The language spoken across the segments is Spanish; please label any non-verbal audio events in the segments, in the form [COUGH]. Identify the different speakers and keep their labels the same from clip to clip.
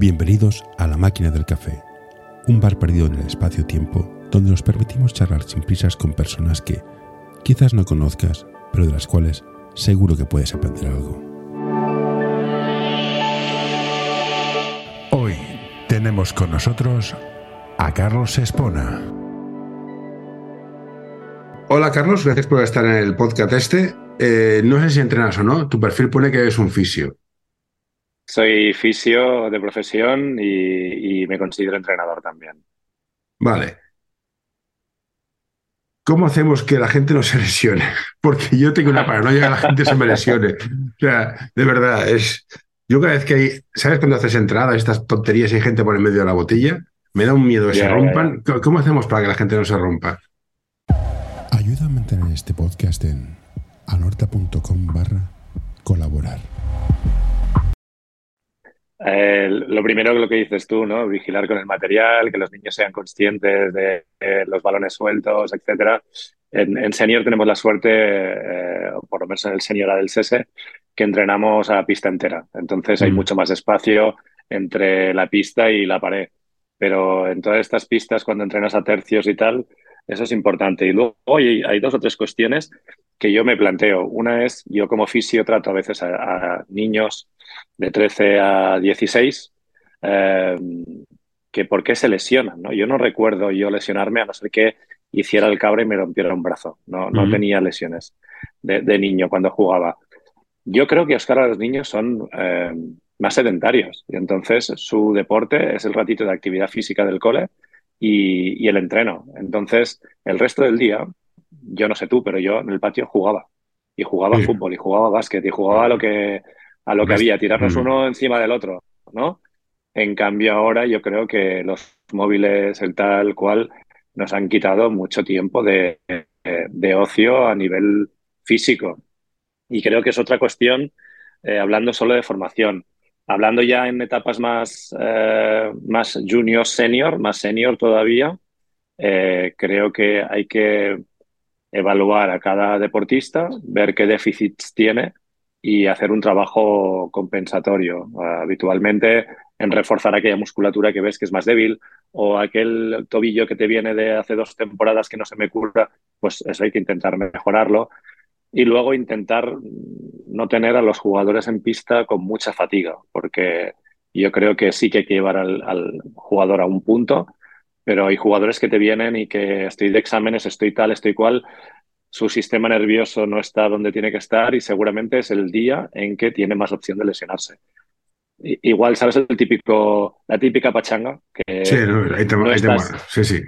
Speaker 1: Bienvenidos a La Máquina del Café, un bar perdido en el espacio-tiempo donde nos permitimos charlar sin prisas con personas que quizás no conozcas, pero de las cuales seguro que puedes aprender algo. Hoy tenemos con nosotros a Carlos Espona.
Speaker 2: Hola Carlos, gracias por estar en el podcast este. Eh, no sé si entrenas o no, tu perfil pone que eres un fisio.
Speaker 3: Soy fisio de profesión y, me considero entrenador también.
Speaker 2: Vale. ¿Cómo hacemos que la gente no se lesione? [LAUGHS] Porque yo tengo una paranoia que la gente se me lesione. O sea, de verdad, es. Yo cada vez que hay. ¿Sabes cuando haces entradas, estas tonterías y hay gente por en medio de la botella? Me da un miedo que se rompan. ¿Cómo hacemos para que la gente no se rompa?
Speaker 1: Ayuda a mantener este podcast en anorta.com barra colaborar.
Speaker 3: Eh, lo primero que lo que dices tú, ¿no? Vigilar con el material, que los niños sean conscientes de, los balones sueltos, etcétera. En, senior tenemos la suerte, eh, por lo menos en el senior A del SESE, que entrenamos a pista entera. Entonces hay mm. mucho más espacio entre la pista y la pared. Pero en todas estas pistas, cuando entrenas a tercios y tal, eso es importante. Y luego hay dos o tres cuestiones que yo me planteo. Una es, yo como fisio trato a veces a niños de 13 a 16, eh, que por qué se lesionan. ¿no? Yo no recuerdo yo lesionarme a no ser que hiciera el cabra y me rompiera un brazo. No, no tenía lesiones de, niño cuando jugaba. Yo creo que Oscar los niños son eh, más sedentarios y entonces su deporte es el ratito de actividad física del cole y, el entreno. Entonces, el resto del día, yo no sé tú, pero yo en el patio jugaba y jugaba fútbol y jugaba básquet y jugaba lo que a lo que había, tirarnos mm. uno encima del otro, ¿no? En cambio ahora yo creo que los móviles, el tal cual, nos han quitado mucho tiempo de, ocio a nivel físico. Y creo que es otra cuestión, eh, hablando solo de formación. Hablando ya en etapas más, eh, más junior, senior, más senior todavía, eh, creo que hay que evaluar a cada deportista, ver qué déficits tiene y hacer un trabajo compensatorio. habitualmente en reforzar aquella musculatura que ves que es más débil o aquel tobillo que te viene de hace dos temporadas que no se me cura, pues eso hay que intentar mejorarlo. Y luego intentar no tener a los jugadores en pista con mucha fatiga, porque yo creo que sí que hay que llevar al, al jugador a un punto, pero hay jugadores que te vienen y que estoy de exámenes, estoy tal, estoy cual, su sistema nervioso no está donde tiene que estar y seguramente es el día en que tiene más opción de lesionarse. igual, ¿sabes? El típico, la típica pachanga. Que
Speaker 2: sí, no, sí, sí.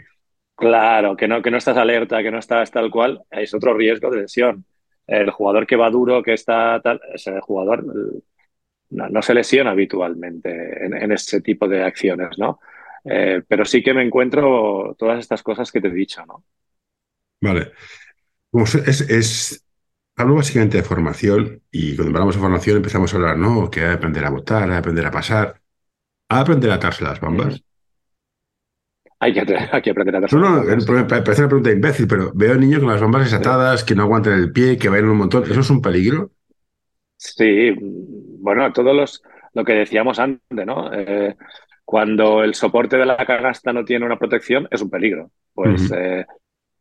Speaker 3: Claro, que no, que no estás alerta, que no estás tal cual, es otro riesgo de lesión. El jugador que va duro, que está tal, ese jugador no, se lesiona habitualmente en, ese tipo de acciones, ¿no? Eh, pero sí que me encuentro todas estas cosas que te he dicho, ¿no?
Speaker 2: Vale es, es, hablo básicamente de formación y cuando hablamos de formación empezamos a hablar, no, que hay que aprender a votar, hay que aprender a pasar, hay que aprender a atarse las bambas.
Speaker 3: Hay que, hay que aprender a atarse
Speaker 2: no, no, las bambas. Parece una pregunta imbécil, pero veo niños con las bambas desatadas, que no aguantan el pie, que bailan un montón. ¿Eso es un peligro?
Speaker 3: Sí, bueno, todos los, lo que decíamos antes, ¿no? Eh, cuando el soporte de la canasta no tiene una protección, es un peligro. Pues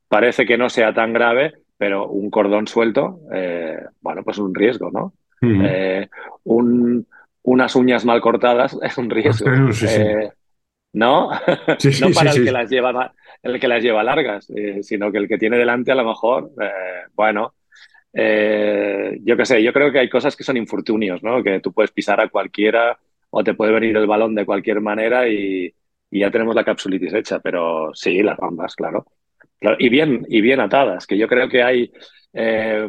Speaker 3: parece que no sea tan grave, pero un cordón suelto, eh, bueno, pues un riesgo, ¿no? Eh, unas uñas mal cortadas [LAUGHS] es un riesgo. Eh, ¿No? [LAUGHS] [LAUGHS] no para el, que las lleva, el que las lleva largas, sino que el que tiene delante a lo mejor, bueno, yo qué sé, yo creo que hay cosas que son infortunios, ¿no? Que tú puedes pisar a cualquiera o te puede venir el balón de cualquier manera y, y ya tenemos la capsulitis hecha, pero sí, las bambas, claro y, bien, y bien atadas, que yo creo que hay eh,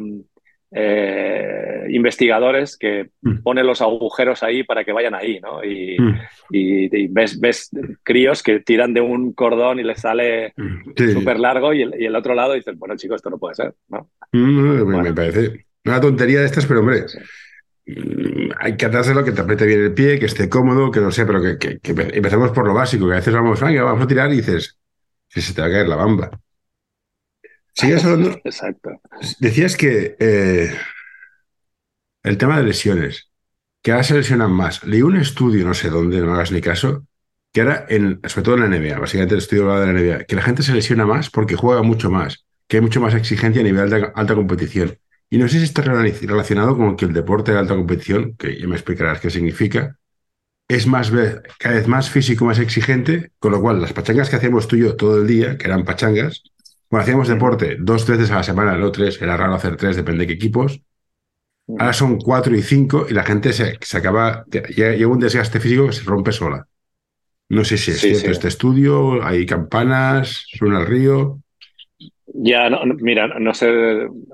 Speaker 3: eh, investigadores que mm. ponen los agujeros ahí para que vayan ahí, ¿no? Y, mm. ves, ves, críos que tiran de un cordón y les sale mm. súper largo y el, otro lado dicen, bueno, chicos, esto no puede ser, ¿no?
Speaker 2: Me parece una tontería de estas, pero hombre... Hay que lo que te apriete bien el pie, que esté cómodo, que no sé, pero que, empecemos por lo básico, que a veces vamos, vamos a tirar y dices, que se te va a caer la bamba. Sigues [LAUGHS] hablando.
Speaker 3: Exacto.
Speaker 2: Decías que eh, el tema de lesiones. que ahora se lesionan más. Leí un estudio, no sé dónde, no hagas ni caso, que ahora, en, sobre todo en la NBA, básicamente el estudio de la NBA, que la gente se lesiona más porque juega mucho más, que hay mucho más exigencia a nivel de alta competición. Y no sé si está relacionado con que el deporte de alta competición, que ya me explicarás qué significa, es más cada vez más físico, más exigente, con lo cual las pachangas que hacíamos tú y yo todo el día, que eran pachangas, bueno, hacíamos deporte dos veces a la semana, no tres, era raro hacer tres, depende de qué equipos. Ahora son cuatro y cinco y la gente se, se acaba, llega un desgaste físico que se rompe sola. No sé si es cierto este estudio, hay campanas, suena el río.
Speaker 3: Ya, no, mira, no sé,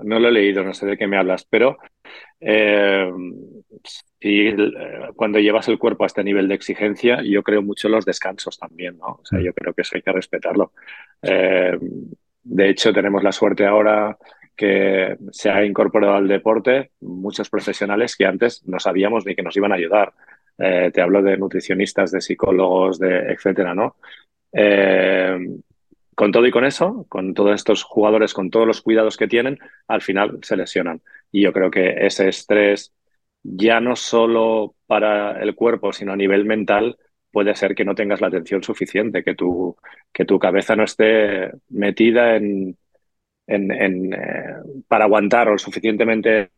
Speaker 3: no lo he leído, no sé de qué me hablas, pero eh, cuando llevas el cuerpo a este nivel de exigencia, yo creo mucho en los descansos también, ¿no? O sea, mm. yo creo que eso hay que respetarlo. Eh, de hecho, tenemos la suerte ahora que se ha incorporado al deporte muchos profesionales que antes no sabíamos ni que nos iban a ayudar. Eh, te hablo de nutricionistas, de psicólogos, de etcétera, ¿no? Eh, con todo y con eso, con todos estos jugadores, con todos los cuidados que tienen, al final se lesionan. Y yo creo que ese estrés, ya no solo para el cuerpo, sino a nivel mental, puede ser que no tengas la atención suficiente, que tu, que tu cabeza no esté metida en, en, eh, para aguantar o suficientemente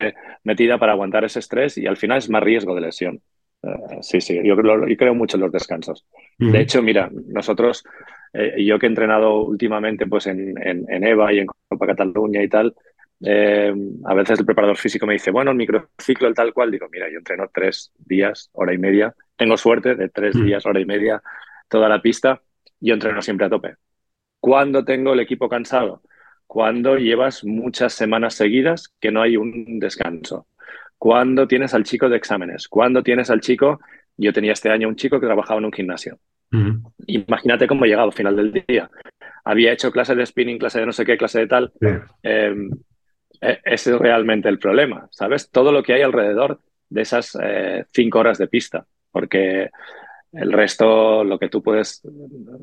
Speaker 3: metida para aguantar ese estrés y al final es más riesgo de lesión. Eh, sí, sí, yo creo, creo mucho en los descansos. De hecho, mira, nosotros, eh, yo que he entrenado últimamente pues en, en, EVA y en Copa Cataluña y tal, eh, a veces el preparador físico me dice, bueno, el microciclo, el tal cual. Digo, mira, yo entreno tres días, hora y media. Tengo suerte de tres días, hora y media, toda la pista. Yo entreno siempre a tope. ¿Cuándo tengo el equipo cansado? Cuando llevas muchas semanas seguidas que no hay un descanso cuando tienes al chico de exámenes, cuando tienes al chico, yo tenía este año un chico que trabajaba en un gimnasio. Imagínate cómo he llegado al final del día. Había hecho clase de spinning, clase de no sé qué, clase de tal. Em, ese es realmente el problema, ¿sabes? Todo lo que hay alrededor de esas eh, cinco horas de pista. Porque el resto, lo que tú puedes,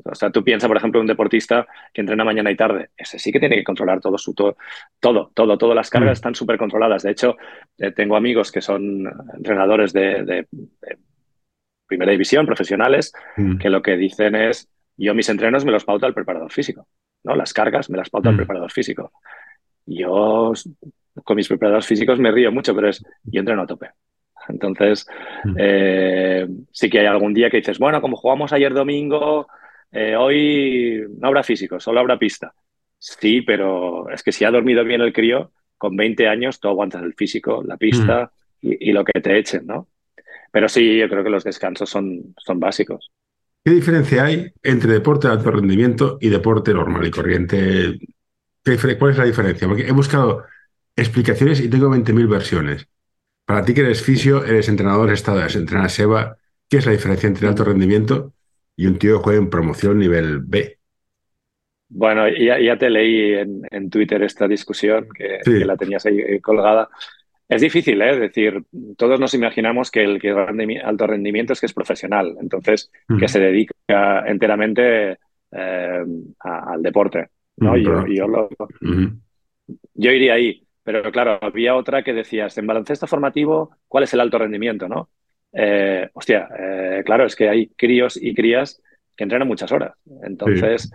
Speaker 3: o sea, tú piensas, por ejemplo, un deportista que entrena mañana y tarde, ese sí que tiene que controlar todo su, todo, todo, todo, todas las cargas mm. están súper controladas. De hecho, eh, tengo amigos que son entrenadores de, primera división, profesionales, mm. que lo que dicen es, yo mis entrenos me los pauta el preparador físico, ¿no? Las cargas me las pauta el mm. preparador físico. Yo con mis preparadores físicos me río mucho, pero es, yo entreno a tope. Entonces, mm. eh, sí que hay algún día que dices, bueno, como jugamos ayer domingo, eh, hoy no habrá físico, solo habrá pista. Sí, pero es que si ha dormido bien el crío, con 20 años tú aguantas el físico, la pista mm. y, lo que te echen, ¿no? Pero sí, yo creo que los descansos son, son básicos.
Speaker 2: ¿Qué diferencia hay entre deporte de alto rendimiento y deporte normal y corriente? ¿Cuál es la diferencia? Porque he buscado explicaciones y tengo 20.000 versiones. Para ti que eres fisio, eres entrenador, estás entrenas SEBA, ¿qué es la diferencia entre alto rendimiento y un tío que juega en promoción nivel B?
Speaker 3: Bueno, ya, te leí en, Twitter esta discusión que, la tenías ahí colgada. Es difícil, ¿eh? Es decir, todos nos imaginamos que el que alto rendimiento es que es profesional, entonces que se dedica enteramente eh, al deporte. ¿No? yo, yo iría ahí. Pero claro, había otra que decías, en baloncesto formativo, ¿cuál es el alto rendimiento? ¿no? Eh, hostia, eh, claro, es que hay críos y crías que entrenan muchas horas. Entonces,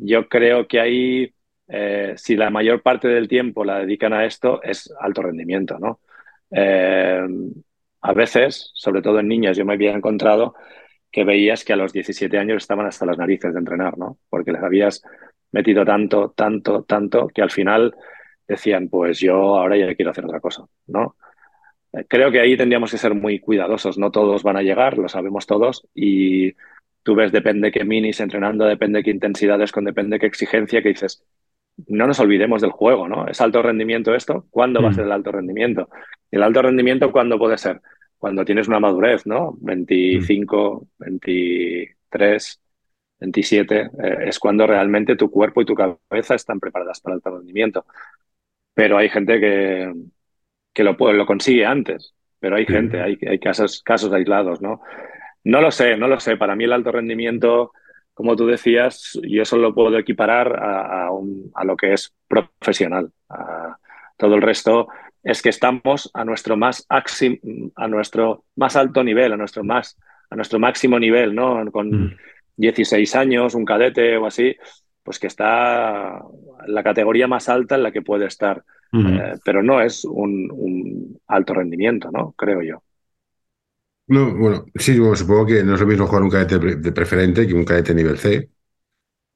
Speaker 3: yo creo que ahí, eh, si la mayor parte del tiempo la dedican a esto, es alto rendimiento, ¿no? a veces, sobre todo en niños, yo me había encontrado que veías que a los 17 años estaban hasta las narices de entrenar, ¿no? Porque les habías metido tanto, tanto, tanto, que al final decían, pues yo ahora ya quiero hacer otra cosa, ¿no? Eh, creo que ahí tendríamos que ser muy cuidadosos, no todos van a llegar, lo sabemos todos, y tú ves, depende qué minis entrenando, depende qué intensidades, con depende qué exigencia, que dices, no nos olvidemos del juego, ¿no? ¿Es alto rendimiento esto? ¿Cuándo va a mm. ser el alto rendimiento? ¿El alto rendimiento cuándo puede ser? Cuando tienes una madurez, ¿no? 25, 23, 27, es cuando realmente tu cuerpo y tu cabeza están preparadas para el alto rendimiento pero hay gente que, que lo, lo consigue antes, pero hay gente, hay, hay casos, casos aislados, ¿no? No lo sé, no lo sé. Para mí el alto rendimiento, como tú decías, yo solo lo puedo equiparar a, a, lo que es profesional. todo el resto, es que estamos a nuestro más, a nuestro más alto nivel, a nuestro, más, a nuestro máximo nivel, ¿no? Con 16 mm. años, un cadete o así, pues que está en la categoría más alta en la que puede estar. Eh, pero no es un, alto rendimiento, ¿no? Creo yo.
Speaker 2: No, bueno, sí, supongo que no es lo mismo jugar un cadete de preferente que un cadete nivel C,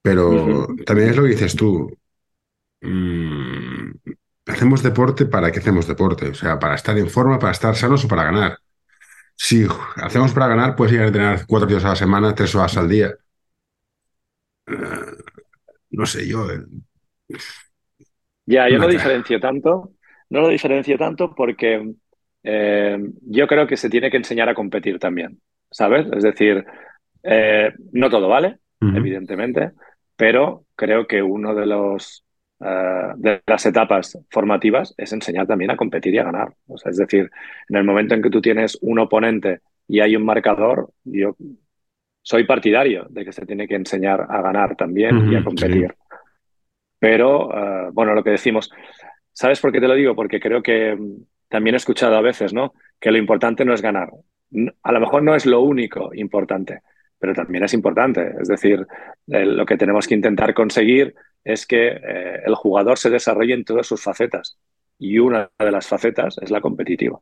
Speaker 2: pero también es lo que dices tú. Mm, hacemos deporte para que hacemos deporte, o sea, para estar en forma, para estar sanos o para ganar. Si hacemos para ganar, puedes llegar a entrenar cuatro días a la semana, tres horas al día. Eh, no sé, yo. Eh,
Speaker 3: ya, yo no lo diferencio tanto. No lo diferencio tanto porque eh, yo creo que se tiene que enseñar a competir también, ¿sabes? Es decir, no todo vale, evidentemente, pero creo que uno de los eh, de las etapas formativas es enseñar también a competir y a ganar. O sea, es decir, en el momento en que tú tienes un oponente y hay un marcador, yo soy partidario de que se tiene que enseñar a ganar también y a competir. Pero, eh, bueno, lo que decimos, ¿sabes por qué te lo digo? Porque creo que mm, también he escuchado a veces, ¿no? Que lo importante no es ganar. A lo mejor no es lo único importante, pero también es importante. Es decir, lo que tenemos que intentar conseguir es que eh, el jugador se desarrolle en todas sus facetas. Y una de las facetas es la competitiva.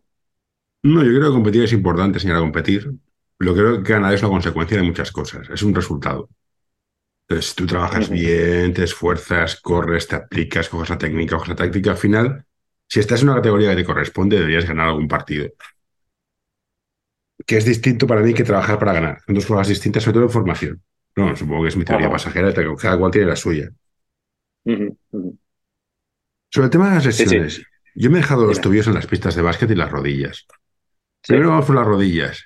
Speaker 2: No, yo creo que competir es importante, señora, competir. Lo creo que ganar es una consecuencia de muchas cosas, es un resultado. Entonces, tú trabajas bien, te esfuerzas, corres, te aplicas, coges la técnica, coges la táctica, al final, si estás en una categoría que te corresponde, deberías ganar algún partido. Que es distinto para mí que trabajar para ganar. Son dos cosas distintas, sobre todo en formación. No, supongo que es mi teoría pasajera, cada cual tiene la suya. Sobre el tema de las lesiones, yo me he dejado los tobillos en las pistas de básquet y las rodillas. Primero vamos por las rodillas.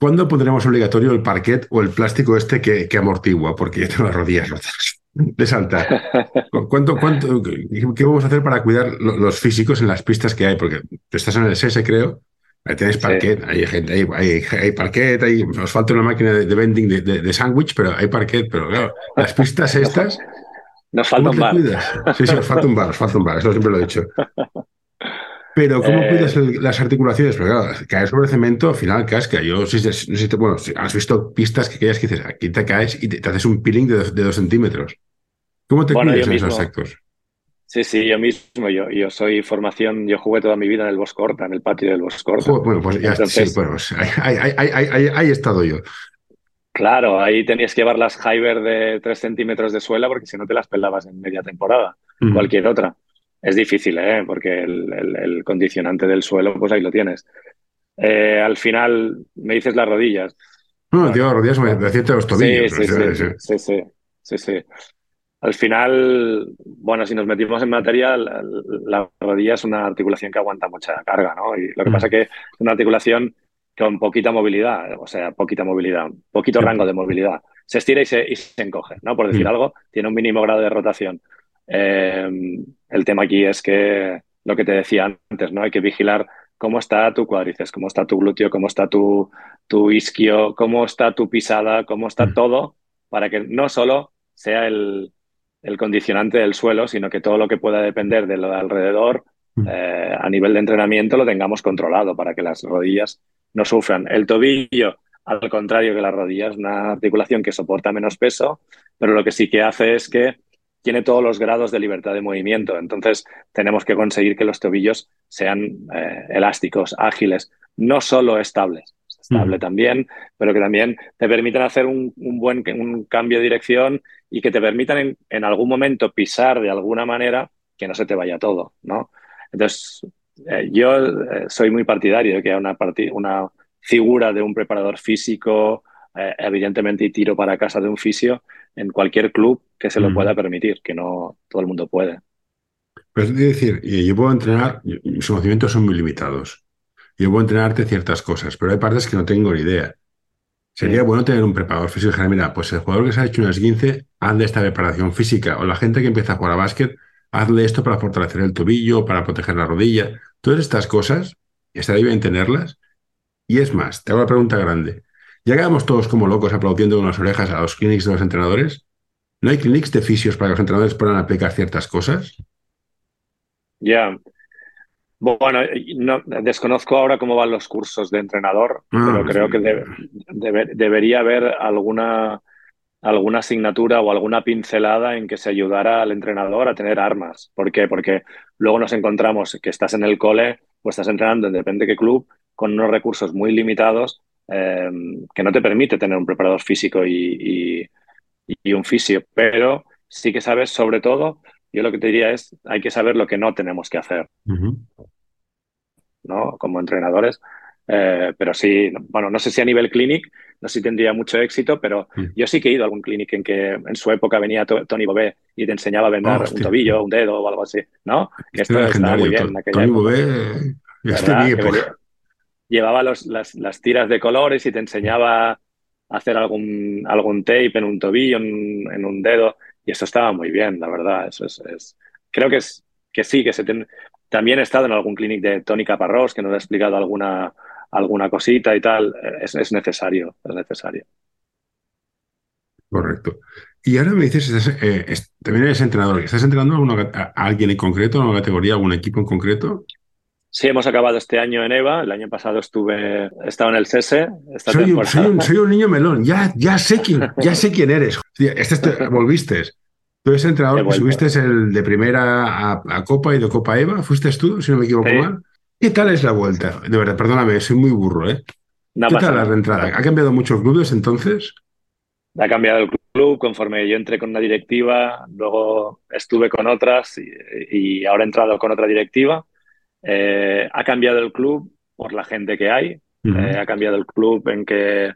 Speaker 2: ¿Cuándo pondremos obligatorio el parquet o el plástico este que, amortigua? Porque yo tengo las rodillas rotas [LAUGHS] de saltar. [LAUGHS] ¿Cuánto, cuánto, ¿Qué vamos a hacer para cuidar los físicos en las pistas que hay? Porque tú estás en el SS, creo, Ahí tenéis parquet, hay gente, hay, hay, parquet, hay, os falta una máquina de, vending de, de, sándwich, pero hay parquet, pero claro, las pistas estas.
Speaker 3: Nos falta un bar.
Speaker 2: Sí, sí, nos falta un bar, nos falta un bar, eso siempre lo he dicho. Pero ¿cómo eh, cuidas las articulaciones? Porque claro, caer sobre cemento, al final casca. Yo, si, si bueno, has visto pistas que aquellas que dices, aquí te caes y te, haces un peeling de, dos centímetros. ¿Cómo te cuidas en esos actos?
Speaker 3: Sí, sí, yo mismo, yo, yo soy formación, yo jugué toda mi vida en el Boscorta, en el patio del Boscorta.
Speaker 2: Bueno, pues ya sí, bueno, ahí, he estado yo.
Speaker 3: Claro, ahí tenías que llevar las Hyber de 3 centímetros de suela porque si no te las pelabas en media temporada, cualquier otra. Es difícil, ¿eh? porque el, condicionante del suelo, pues ahí lo tienes. Eh, al final, me dices las rodillas.
Speaker 2: No, tío, las rodillas me decías los tobillos.
Speaker 3: sí, sí, sí, sí, sí al final, bueno, si nos metimos en materia, la, rodilla es una articulación que aguanta mucha carga, ¿no? Y lo que pasa es mm. que es una articulación con poquita movilidad, o sea, poquita movilidad, poquito rango de movilidad. Se estira y se, encoge, ¿no? Por decir mm. algo, tiene un mínimo grado de rotación. Eh, el tema aquí es que lo que te decía antes, ¿no? Hay que vigilar cómo está tu cuádriceps, cómo está tu glúteo, cómo está tu, tu isquio, cómo está tu pisada, cómo está mm. todo, para que no solo sea el, el condicionante del suelo, sino que todo lo que pueda depender de lo de alrededor mm. eh, a nivel de entrenamiento lo tengamos controlado para que las rodillas no sufran. El tobillo, al contrario que las rodillas, es una articulación que soporta menos peso, pero lo que sí que hace es que tiene todos los grados de libertad de movimiento. Entonces, tenemos que conseguir que los tobillos sean eh, elásticos, ágiles, no solo estables, estable mm. también, pero que también te permitan hacer un, buen un cambio de dirección y que te permitan en, algún momento pisar de alguna manera que no se te vaya todo, ¿no? Entonces, eh, yo eh, soy muy partidario de que haya una, una figura de un preparador físico, eh, evidentemente, y tiro para casa de un fisio en cualquier club que se lo mm. pueda permitir, que no todo el mundo puede.
Speaker 2: Pues es decir, yo puedo entrenar, mis conocimientos son muy limitados yo puedo entrenarte ciertas cosas, pero hay partes que no tengo ni idea. Sería bueno tener un preparador físico y decir, mira, pues el jugador que se ha hecho un esguince, hazle esta preparación física. O la gente que empieza a jugar a básquet, hazle esto para fortalecer el tobillo, para proteger la rodilla. Todas estas cosas, estaría bien tenerlas. Y es más, te hago una pregunta grande. Ya quedamos todos como locos aplaudiendo con las orejas a los clinics de los entrenadores. ¿No hay clinics de fisios para que los entrenadores puedan aplicar ciertas cosas?
Speaker 3: Ya. Bueno, no, desconozco ahora cómo van los cursos de entrenador,
Speaker 2: Ah,
Speaker 3: pero creo que debe- debe- debería haber alguna, alguna asignatura o alguna pincelada en que se ayudara al entrenador a tener armas. ¿Por qué? Porque luego nos encontramos que estás en el cole o estás entrenando en depende qué club con unos recursos muy limitados eh, que no te permite tener un preparador físico y, y- y un fisio, pero sí que sabes sobre todo, yo lo que te diría es, hay que saber lo que no tenemos que hacer.
Speaker 2: Ujú.
Speaker 3: ¿No? Como entrenadores. Eh, pero sí, bueno, no sé si a nivel clinic, no sé si tendría mucho éxito, pero
Speaker 2: Mm.
Speaker 3: yo sí que he ido a algún clinic en que en su época venía To- Tony Bobé y te enseñaba a vendar un
Speaker 2: Hostia.
Speaker 3: tobillo, un dedo o algo así, ¿no?
Speaker 2: Este
Speaker 3: esto estaba muy bien
Speaker 2: To-
Speaker 3: en aquella
Speaker 2: Tony
Speaker 3: época,
Speaker 2: Bobé, este
Speaker 3: Que
Speaker 2: época.
Speaker 3: venía- llevaba los- las, las tiras de colores y te enseñaba a hacer algún, algún tape en un tobillo, en, en un dedo, y eso estaba muy bien, la verdad. Eso es, es- creo que, es, que sí, que se ten- también he estado en algún clinic de Tony Caparrós que nos ha explicado alguna, alguna cosita y tal. Es, es necesario, es necesario.
Speaker 2: Correcto. Y ahora me dices, estás, eh, es- también eres entrenador. ¿Estás entrenando a, alguna- a alguien en concreto, a una categoría, a algún equipo en concreto?
Speaker 3: Sí, hemos acabado este año en EVA. El año pasado estuve, he estado en el SESE. Esta
Speaker 2: Soy un,
Speaker 3: temporada.
Speaker 2: soy, un, soy un niño melón. Ya, ya, sé quién, ya sé quién eres. Este es tu- [LAUGHS] volviste. Tú eres entrenador que subiste el de primera a, a Copa y de Copa Eva. ¿Fuiste tú, si no me equivoco
Speaker 3: Sí.
Speaker 2: mal? ¿Qué tal es la vuelta? De verdad, perdóname, soy muy burro, ¿eh?
Speaker 3: No
Speaker 2: ¿Qué
Speaker 3: pasa
Speaker 2: tal la reentrada? ¿Ha cambiado muchos clubes entonces?
Speaker 3: Ha cambiado el club conforme yo entré con una directiva, luego estuve con otras y, y ahora he entrado con otra directiva. Eh, ha cambiado el club por la gente que hay, eh, ha cambiado el club en que,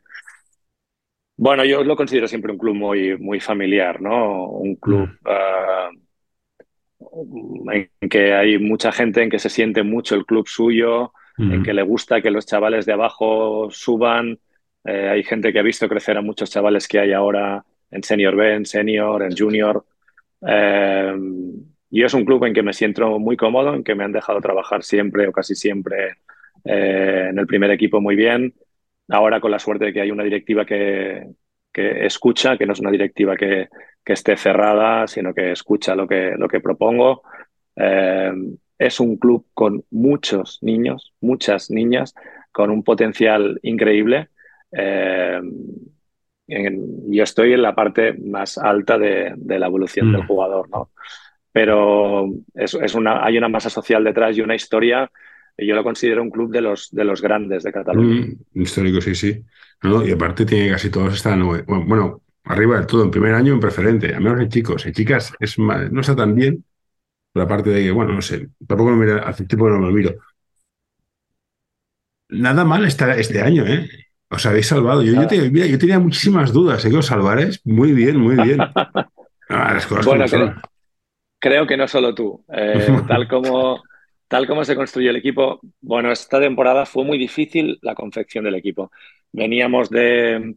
Speaker 3: bueno, yo lo considero siempre un club muy, muy familiar, ¿no? Un club ah, en que hay mucha gente en que se siente mucho el club suyo, en
Speaker 2: Ujú.
Speaker 3: que le gusta que los chavales de abajo suban. Eh, hay gente que ha visto crecer a muchos chavales que hay ahora en Senior B, en Senior, en Junior. Eh, y es un club en que me siento muy cómodo, en que me han dejado trabajar siempre o casi siempre eh, en el primer equipo muy bien. Ahora con la suerte de que hay una directiva que, que escucha, que no es una directiva que, que esté cerrada, sino que escucha lo que, lo que propongo. Eh, es un club con muchos niños, muchas niñas, con un potencial increíble. Eh, en- yo estoy en la parte más alta de, de la evolución
Speaker 2: Mm.
Speaker 3: del jugador, ¿no? Pero es, es una, hay una masa social detrás y una historia. Yo lo considero un club de los, de los grandes de Cataluña.
Speaker 2: Mm, histórico, sí, sí. No, y aparte tiene casi todos están, bueno, bueno, arriba del todo, en primer año en preferente, al menos en chicos. En chicas es no está tan bien, pero aparte de que, bueno, no sé, tampoco me mira, hace tiempo que no me lo miro. Nada mal está este año, ¿eh? Os habéis salvado. Yo, yo,
Speaker 3: Nada.
Speaker 2: te- mira, yo tenía muchísimas dudas, ¿eh? Que os salvaréis. Muy bien, muy bien. [LAUGHS] Ah, las cosas
Speaker 3: Bueno, creo, creo que no solo tú. Eh, [LAUGHS] tal como, tal como se construyó el equipo, bueno, esta temporada fue muy difícil la confección del equipo. Veníamos de,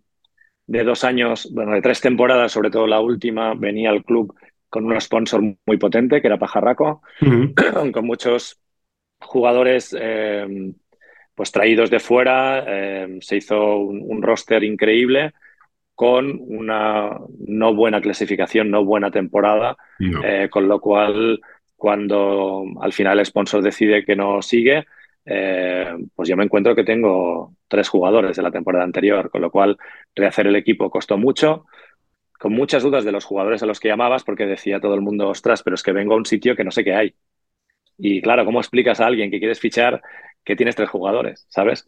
Speaker 3: de dos años, bueno, de tres temporadas, sobre todo la última, venía el club con un sponsor muy potente, que era Pajarraco, [CLEARS THROAT] con muchos jugadores eh, pues traídos de fuera. eh, se hizo un, un roster increíble con una no buena clasificación, no buena temporada,
Speaker 2: No.
Speaker 3: eh, con lo cual cuando al final el sponsor decide que no sigue, eh, pues yo me encuentro que tengo tres jugadores de la temporada anterior, con lo cual rehacer el equipo costó mucho, con muchas dudas de los jugadores a los que llamabas, porque decía todo el mundo, ostras, pero es que vengo a un sitio que no sé qué hay. Y claro, ¿cómo explicas a alguien que quieres fichar que tienes tres jugadores, ¿sabes?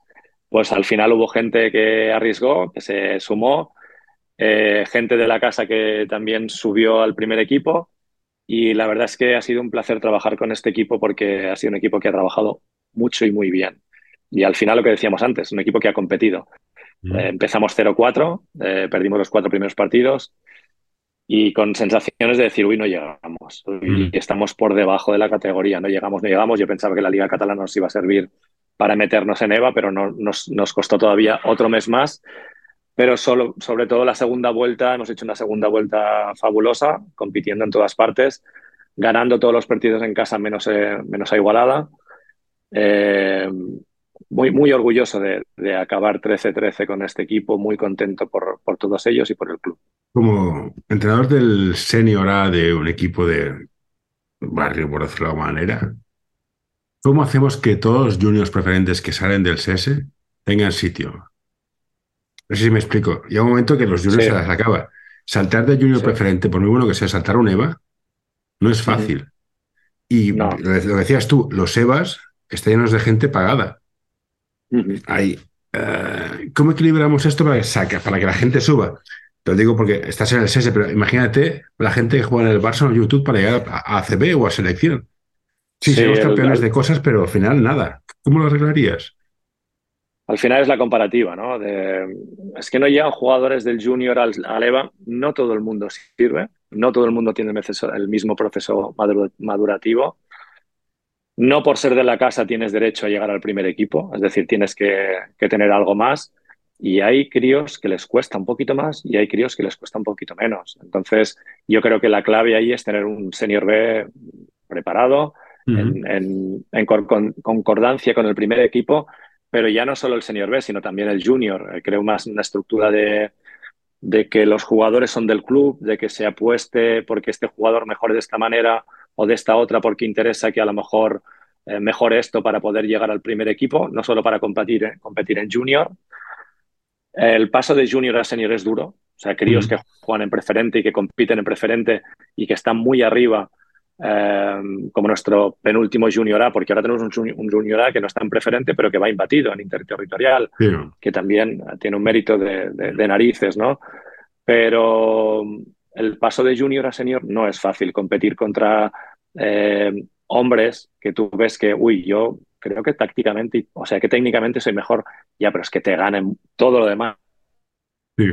Speaker 3: Pues al final hubo gente que arriesgó, que se sumó, eh, gente de la casa que también subió al primer equipo y la verdad es que ha sido un placer trabajar con este equipo porque ha sido un equipo que ha trabajado mucho y muy bien. Y al final lo que decíamos antes, un equipo que ha competido.
Speaker 2: Mm.
Speaker 3: Eh, empezamos 0-4, eh, perdimos los cuatro primeros partidos y con sensaciones de decir, uy, no llegamos, uy,
Speaker 2: Mm.
Speaker 3: estamos por debajo de la categoría, no llegamos, no llegamos. Yo pensaba que la Liga Catalana nos iba a servir para meternos en EVA, pero no, nos, nos costó todavía otro mes más. Pero solo, sobre todo la segunda vuelta, hemos hecho una segunda vuelta fabulosa, compitiendo en todas partes, ganando todos los partidos en casa menos, eh, menos a Igualada. Eh, muy, muy orgulloso de, de acabar 13-13 con este equipo, muy contento por, por todos ellos y por el club.
Speaker 2: Como entrenador del senior A de un equipo de barrio, por decirlo de alguna manera, ¿Cómo hacemos que todos los juniors preferentes que salen del CS tengan sitio? No sé si me explico. Llega un momento que los juniors se las acaba. Saltar de junior preferente, por muy bueno que sea saltar un EVA, no es fácil. Y lo decías tú, los EVAs están llenos de gente pagada. Ahí. Eh, ¿Cómo equilibramos esto para que, para que la gente suba? Te lo digo porque estás en el CS, pero imagínate la gente que juega en el Barça o en YouTube para llegar a, ACB o a selección. Sí, sí campeones de cosas, pero al final nada. ¿Cómo lo arreglarías?
Speaker 3: Al final es la comparativa, ¿no? es que no llegan jugadores del junior al, EVA, no todo el mundo sirve, no todo el mundo tiene el mismo proceso madurativo. No por ser de la casa tienes derecho a llegar al primer equipo, es decir, tienes que, que tener algo más. Y hay críos que les cuesta un poquito más y hay críos que les cuesta un poquito menos. Entonces, yo creo que la clave ahí es tener un senior B preparado, en, concordancia con el primer equipo, pero ya no solo el senior B, sino también el junior. Eh, creo más una estructura de, de que los jugadores son del club, de que se apueste porque este jugador mejore de esta manera o de esta otra porque interesa que a lo mejor eh, mejore esto para poder llegar al primer equipo, no solo para competir, eh, competir en junior. El paso de junior a senior es duro. O sea, críos que juegan en preferente y que compiten en preferente y que están muy arriba, eh, como nuestro penúltimo junior A, porque ahora tenemos un, junior A que no está en preferente, pero que va imbatido en interterritorial, que también tiene un mérito de, narices, ¿no? Pero el paso de junior a senior no es fácil. Competir contra eh, hombres que tú ves que, uy, yo creo que tácticamente, o sea, que técnicamente soy mejor, ya, pero es que te ganen todo lo demás.
Speaker 2: Sí.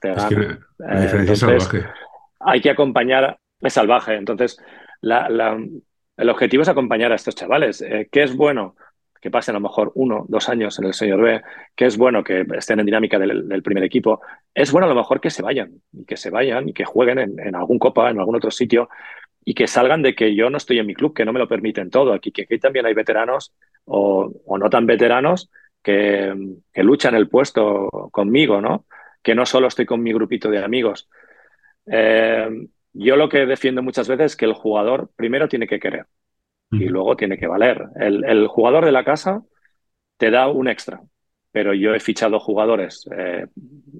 Speaker 2: Te ganan. Eh,
Speaker 3: hay que acompañar, es salvaje. Entonces, el objetivo es acompañar a estos chavales. Eh, ¿Qué es bueno? Que pasen a lo mejor uno, dos años en el señor B, que es bueno que estén en dinámica del, primer equipo. Es bueno a lo mejor que se vayan, y que se vayan y que jueguen en, en algún copa, en algún otro sitio, y que salgan de que yo no estoy en mi club, que no me lo permiten todo. Aquí, que aquí también hay veteranos o, no tan veteranos que, luchan el puesto conmigo, ¿no? Que no solo estoy con mi grupito de amigos. Eh, yo lo que defiendo muchas veces es que el jugador primero tiene que querer y luego tiene que valer. El, jugador de la casa te da un extra, pero yo he fichado jugadores eh,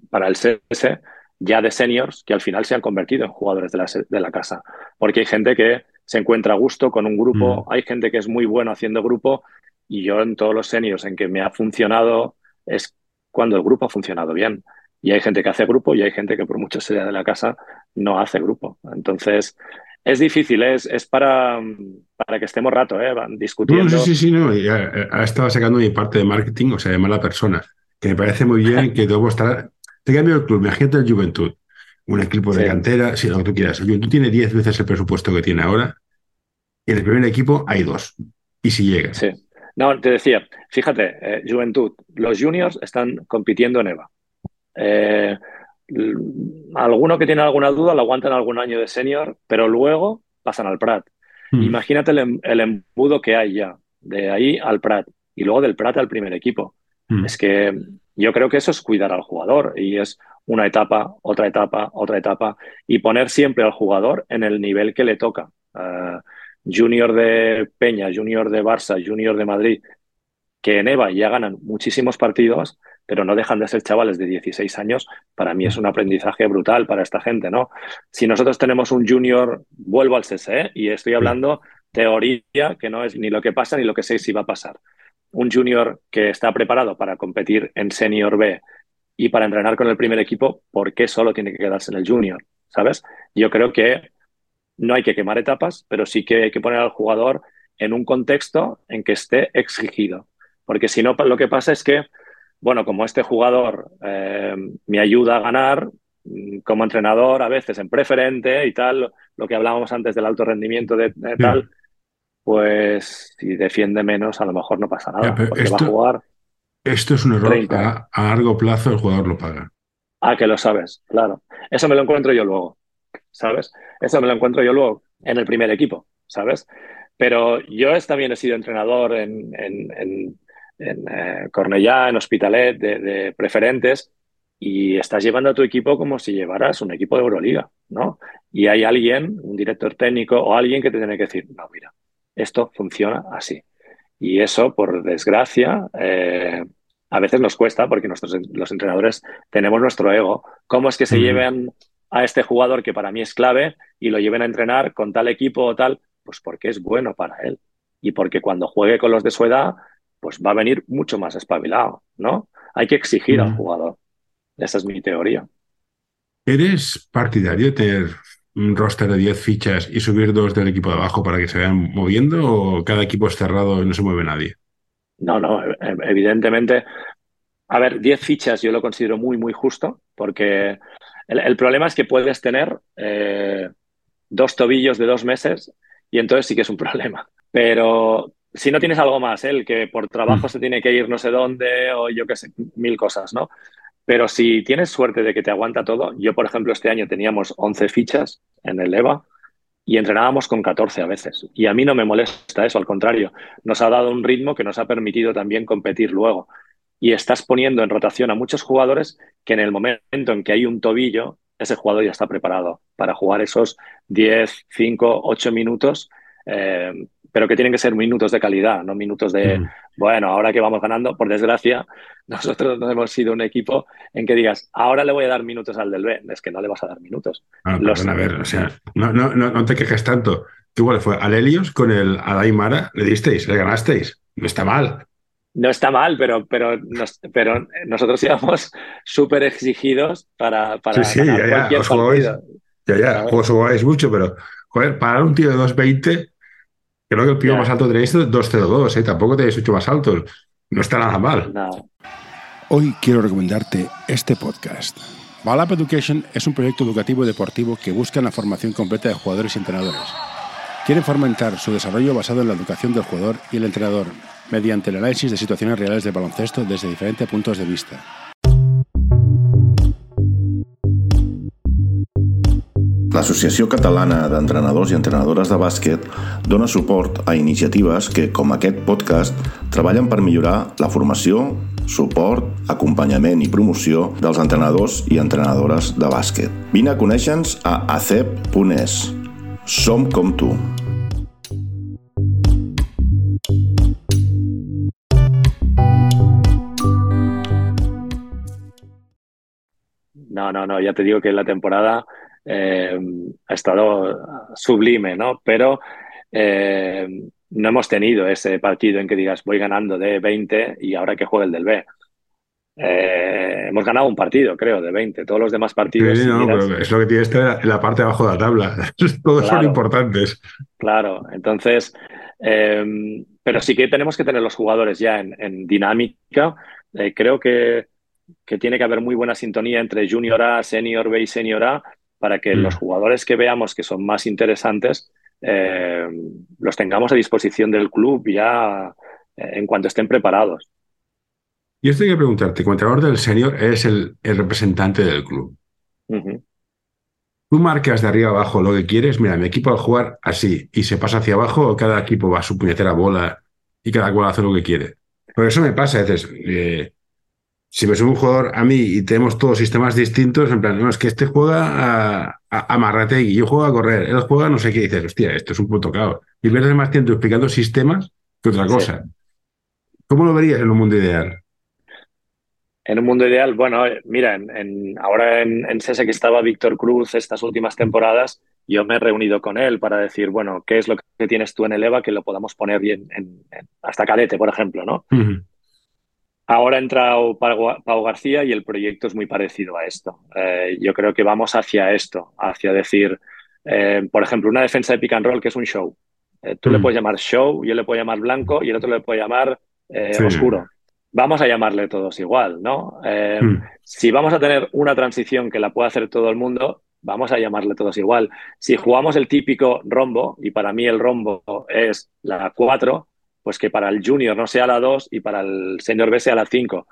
Speaker 3: para el CS ya de seniors que al final se han convertido en jugadores de la, de la casa. Porque hay gente que se encuentra a gusto con un grupo, mm. hay gente que es muy bueno haciendo grupo y yo en todos los seniors en que me ha funcionado es cuando el grupo ha funcionado bien. Y hay gente que hace grupo y hay gente que por mucho sea de la casa no hace grupo. Entonces, es difícil, es, es para, para que estemos rato ¿eh? discutiendo.
Speaker 2: sí, sí, sí, no. ha, estado sacando mi parte de marketing, o sea, de mala persona, que me parece muy bien [LAUGHS] que debo estar te cambio el club, imagínate el Juventud, un equipo de cantera, si lo que tú quieras. El Juventud tiene 10 veces el presupuesto que tiene ahora y en el primer equipo hay dos. Y si llega.
Speaker 3: Sí. No, te decía, fíjate, eh, Juventud, los juniors están compitiendo en EVA. Eh, alguno que tiene alguna duda lo aguantan algún año de senior, pero luego pasan al Prat. Hmm. Imagínate el, el, embudo que hay ya, de ahí al Prat, y luego del Prat al primer equipo. Hmm. Es que yo creo que eso es cuidar al jugador y es una etapa, otra etapa, otra etapa y poner siempre al jugador en el nivel que le toca. Eh, junior de Peña, Junior de Barça, Junior de Madrid, que en EVA ya ganan muchísimos partidos, pero no dejan de ser chavales de 16 años, para mí es un aprendizaje brutal para esta gente, ¿no? Si nosotros tenemos un junior, vuelvo al CSE y estoy hablando teoría, que no es ni lo que pasa ni lo que sé si va a pasar un junior que está preparado para competir en senior B y para entrenar con el primer equipo, ¿por qué solo tiene que quedarse en el junior? ¿Sabes? Yo creo que no hay que quemar etapas, pero sí que hay que poner al jugador en un contexto en que esté exigido. Porque si no, lo que pasa es que, bueno, como este jugador eh, me ayuda a ganar mm, como entrenador, a veces en preferente y tal, lo que hablábamos antes del alto rendimiento de, tal, pues si defiende menos, a lo mejor no pasa nada. porque
Speaker 2: esto,
Speaker 3: va a jugar.
Speaker 2: Esto es un error. A, largo plazo el jugador lo paga.
Speaker 3: Ah, que lo sabes, claro. Eso me lo encuentro yo luego, ¿sabes? Eso me lo encuentro yo luego en el primer equipo, ¿sabes? Pero yo también he sido entrenador en, en, en, en eh, Cornellá, en Hospitalet, de, de, preferentes, y estás llevando a tu equipo como si llevaras un equipo de Euroliga, ¿no? Y hay alguien, un director técnico o alguien que te tiene que decir, no, mira, esto funciona así. Y eso, por desgracia, eh, a veces nos cuesta porque nosotros, los entrenadores tenemos nuestro ego. ¿Cómo es que se lleven a este jugador que para mí es clave y lo lleven a entrenar con tal equipo o tal? Pues porque es bueno para él. Y porque cuando juegue con los de su edad, pues va a venir mucho más espabilado, ¿no? Hay que exigir al jugador. Esa es mi teoría.
Speaker 2: ¿Eres partidario de tener un roster de 10 fichas y subir dos del equipo de abajo para que se vayan moviendo o cada equipo es cerrado y no se mueve nadie?
Speaker 3: No, no, e, e, evidentemente. A ver, 10 fichas yo lo considero muy, muy justo porque el, problema es que puedes tener eh, dos tobillos de dos meses y entonces sí que es un [LAUGHS] problema. Pero si no tienes algo más, ¿eh? el que por trabajo mm. se tiene que ir no sé dónde o yo qué sé, mil cosas, ¿no? Pero si tienes suerte de que te aguanta todo, yo por ejemplo este año teníamos 11 fichas en el EVA y entrenábamos con 14 a veces. Y a mí no me molesta eso, al contrario, nos ha dado un ritmo que nos ha permitido también competir luego. Y estás poniendo en rotación a muchos jugadores que en el momento en que hay un tobillo, ese jugador ya está preparado para jugar esos 10, 5, 8 minutos eh, pero que tienen que ser minutos de calidad, no minutos de, mm. bueno, ahora que vamos ganando, por desgracia, [LAUGHS] nosotros no hemos sido un equipo en que digas, ahora le voy a dar minutos al del B, es que no le vas a dar minutos.
Speaker 2: Ah, a ver, o sea, no, no, no, te quejes tanto. ¿Tú cuál fue? ¿Al Helios con el Adaimara le disteis, le ganasteis? No está mal.
Speaker 3: No está mal, pero, pero, pero nosotros íbamos [LAUGHS] súper exigidos para, para
Speaker 2: sí, sí, ya, ya, os jugáis, ya, ya, os jugáis mucho, pero, joder, para un tío de 2.20 Creo que el pivo más alto tenéis es 202, ¿eh? tampoco tenéis hecho más altos. No está nada mal.
Speaker 1: Hoy quiero recomendarte este podcast. Balap Education es un proyecto educativo y deportivo que busca la formación completa de jugadores y entrenadores. Quieren fomentar su desarrollo basado en la educación del jugador y el entrenador, mediante el análisis de situaciones reales de baloncesto desde diferentes puntos de vista.
Speaker 4: L'Associació Catalana d'Entrenadors i Entrenadores de Bàsquet dona suport a iniciatives que, com aquest podcast, treballen per millorar la formació, suport, acompanyament i promoció dels entrenadors i entrenadores de bàsquet. Vine a conèixer-nos a acep.es. Som com tu.
Speaker 3: No, no, no, ya te digo que la temporada eh, ha estado sublime, ¿no? Pero eh, no hemos tenido ese partido en que digas voy ganando de 20 y ahora que juegue el del B. Eh, hemos ganado un partido, creo, de 20. Todos los demás partidos.
Speaker 2: es lo que tiene este en la parte de abajo de la tabla. [LAUGHS] Todos son importantes.
Speaker 3: Claro, entonces. pero sí que tenemos que tener los jugadores ya en, dinámica. creo que, que, tiene que haber muy buena sintonía entre Junior A, Senior B y Senior A para que los mm. jugadores que veamos que son más interesantes eh, los tengamos a disposición del club ya eh, en cuanto estén preparados.
Speaker 2: Y esto hay que preguntarte, como entrenador del senior es el, representante del club. Tú marcas de arriba abajo lo que quieres, mira, mi equipo va a jugar así y se pasa hacia abajo, cada equipo va a su puñetera bola y cada cual hace lo que quiere. Por eso me pasa a veces, eh, si me subo un jugador a mí y tenemos todos sistemas distintos, en plan, no, es que este juega a, a, y yo juego a correr, él juega no sé qué, y dices, hostia, esto es un puto caos. Y pierdes más tiempo explicando sistemas que otra cosa. ¿Cómo lo verías en un mundo ideal?
Speaker 3: En un mundo ideal, bueno, mira, en, ahora en, en que estaba Víctor Cruz estas últimas temporadas, yo me he reunido con él para decir, bueno, ¿qué es lo que tienes tú en el EVA que lo podamos poner bien en, hasta cadete, por ejemplo, ¿no? Ahora ha entrado Pau García y el proyecto es muy parecido a esto. Eh, yo creo que vamos hacia esto, hacia decir, eh, por ejemplo, una defensa de pick and roll que es un show. Eh, tú le mm. puedes llamar show, yo le puedo llamar blanco y el otro le puede llamar oscuro. Vamos a llamarle todos igual, ¿no? Mm. Si vamos a tener una transición que la pueda hacer todo el mundo, vamos a llamarle todos igual. Si jugamos el típico rombo, y para mí el rombo es la 4, pues que para el junior no sea la 2 y para el senior B sea la 5.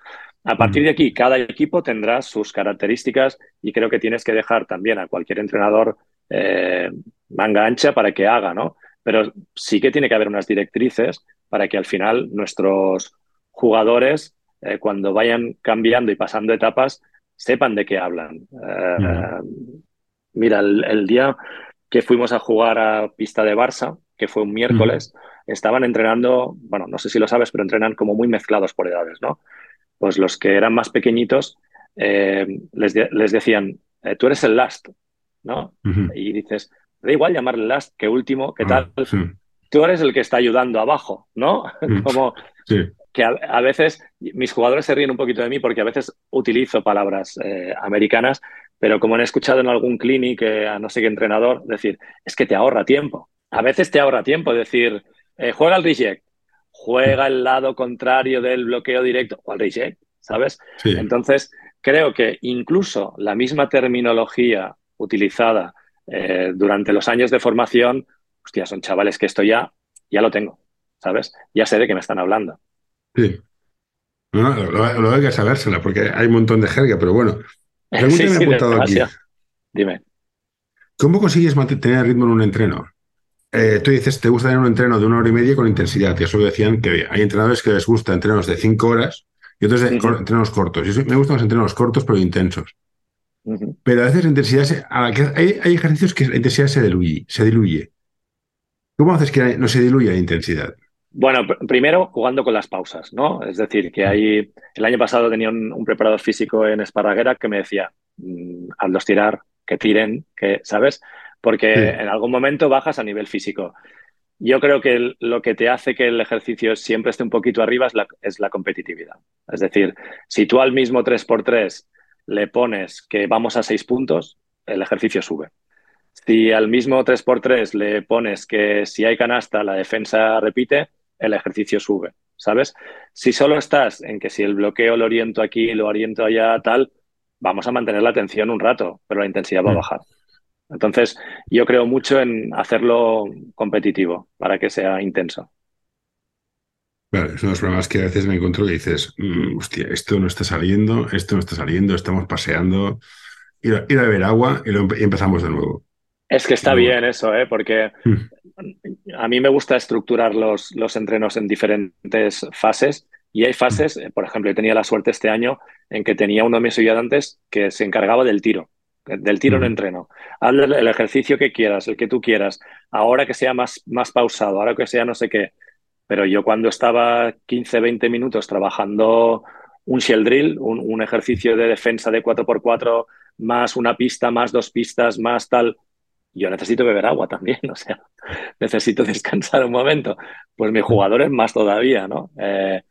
Speaker 3: A partir de aquí, cada equipo tendrá sus características y creo que tienes que dejar también a cualquier entrenador eh, manga ancha para que haga, ¿no? Pero sí que tiene que haber unas directrices para que al final nuestros jugadores, eh, cuando vayan cambiando y pasando etapas, sepan de qué hablan. Eh, mira, el, día que fuimos a jugar a pista de Barça, que fue un miércoles, estaban entrenando, bueno, no sé si lo sabes, pero entrenan como muy mezclados por edades, ¿no? Pues los que eran más pequeñitos eh, les, les, decían, eh, tú eres el last, ¿no? Y dices, da igual llamarle last que último, ¿qué ah, tal? Tú eres el que está ayudando abajo, ¿no? [LAUGHS]
Speaker 2: Mm,
Speaker 3: como que a, veces mis jugadores se ríen un poquito de mí porque a veces utilizo palabras eh, americanas, pero como han escuchado en algún clinic a no sé qué entrenador decir, es que te ahorra tiempo. A veces te ahorra tiempo decir, juega al reject, juega el lado contrario del bloqueo directo o al reject, ¿sabes? Entonces, creo que incluso la misma terminología utilizada eh, durante los años de formación, hostia, son chavales que esto ya, ya lo tengo, ¿sabes? Ya sé de qué me están hablando.
Speaker 2: Sí. No, lo, hay que sabérsela, porque hay un montón de jerga, pero bueno. [LAUGHS] sí, sí, aquí.
Speaker 3: Dime.
Speaker 2: ¿Cómo consigues mantener el ritmo en un entreno? Eh, tú dices, te gusta tener un entreno de una hora y media con intensidad. Y eso decían que hay entrenadores que les gusta entrenos de cinco horas y otros de entrenos cortos. me gustan los entrenos cortos pero intensos. Pero a veces la intensidad, hay, hay, ejercicios que la intensidad se diluye, se diluye. ¿Cómo haces que no se diluya la intensidad?
Speaker 3: Bueno, primero jugando con las pausas, ¿no? Es decir, que hay. El año pasado tenía un, preparador físico en Esparraguera que me decía: mm, hazlos tirar, que tiren, que, ¿sabes? Porque en algún momento bajas a nivel físico. Yo creo que lo que te hace que el ejercicio siempre esté un poquito arriba es la, competitividad. Es decir, si tú al mismo 3x3 le pones que vamos a 6 puntos, el ejercicio sube. Si al mismo 3x3 le pones que si hay canasta la defensa repite, el ejercicio sube, ¿sabes? Si solo estás en que si el bloqueo lo oriento aquí, lo oriento allá, tal, vamos a mantener la atención un rato, pero la intensidad va a mm. bajar. Entonces, yo creo mucho en hacerlo competitivo para que sea intenso.
Speaker 2: Es uno de los problemas que a veces me encuentro que dices, mm, hostia, esto no está saliendo, esto no está saliendo, estamos paseando, ir a, beber agua y, empezamos de nuevo.
Speaker 3: Es que está bien eso, ¿eh? porque mm. a mí me gusta estructurar los, los entrenos en diferentes fases y hay fases, mm. por ejemplo, yo tenía la suerte este año en que tenía uno de mis ayudantes que se encargaba del tiro del tiro en entreno. Haz el ejercicio que quieras, el que tú quieras, ahora que sea más, más pausado, ahora que sea no sé qué. Pero yo cuando estaba 15, 20 minutos trabajando un shell drill, un, ejercicio de defensa de 4x4, más una pista, más dos pistas, más tal, yo necesito beber agua también, [LAUGHS] o sea, necesito descansar un momento. Pues mi jugador es más todavía, ¿no? Eh,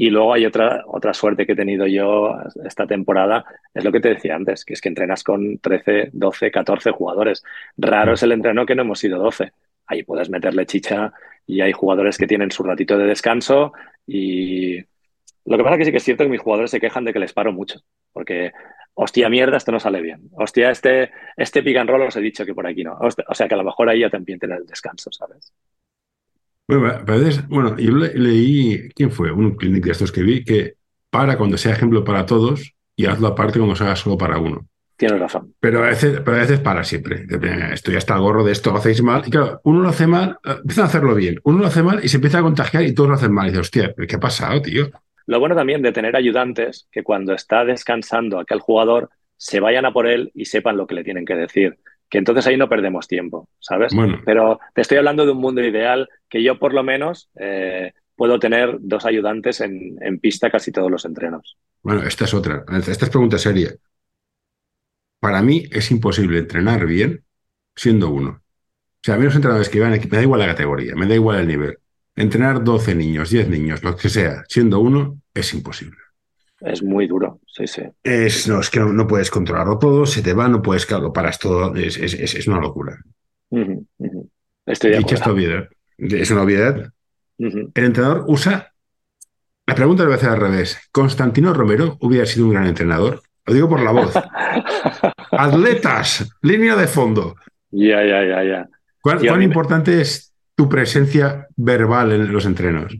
Speaker 3: y luego hay otra, otra suerte que he tenido yo esta temporada, es lo que te decía antes, que es que entrenas con 13, 12, 14 jugadores. Raro es el entreno que no hemos sido 12. Ahí puedes meterle chicha y hay jugadores que tienen su ratito de descanso y lo que pasa es que sí que es cierto que mis jugadores se quejan de que les paro mucho, porque hostia mierda, esto no sale bien. Hostia, este, este pick and roll os he dicho que por aquí no. O sea que a lo mejor ahí ya también tener el descanso, ¿sabes?
Speaker 2: Bueno, yo leí, ¿quién fue? Un clinic de estos que vi, que para cuando sea ejemplo para todos y hazlo aparte cuando se haga solo para uno.
Speaker 3: Tienes razón.
Speaker 2: Pero a veces, pero a veces para siempre. Esto ya está el gorro de esto, lo hacéis mal. Y claro, uno lo hace mal, eh, empieza a hacerlo bien. Uno lo hace mal y se empieza a contagiar y todos lo hacen mal. Y dice, hostia, ¿qué ha pasado, tío?
Speaker 3: Lo bueno también de tener ayudantes que cuando está descansando aquel jugador se vayan a por él y sepan lo que le tienen que decir que entonces ahí no perdemos tiempo, ¿sabes? Pero te estoy hablando de un mundo ideal que yo por lo menos eh, puedo tener dos ayudantes en, pista casi todos los entrenos.
Speaker 2: Bueno, esta es otra. Esta es pregunta seria. Para mí es imposible entrenar bien siendo uno. O sea, a mí los entrenadores que van aquí, me da igual la categoría, me da igual el nivel. Entrenar 12 niños, 10 niños, lo que sea, siendo uno, es imposible.
Speaker 3: Es muy duro, sí, sí.
Speaker 2: Es, no, es que no, puedes controlarlo todo, se te va, no puedes, claro, paras todo, es, es, una locura.
Speaker 3: Estoy de
Speaker 2: esta obviedad, es una obviedad. El entrenador usa. La pregunta le voy a hacer al revés. ¿Constantino Romero hubiera sido un gran entrenador? Lo digo por la voz. [LAUGHS] Atletas, línea de fondo.
Speaker 3: Ya, ya, ya, ya.
Speaker 2: ¿Cuán, importante es tu presencia verbal en los entrenos?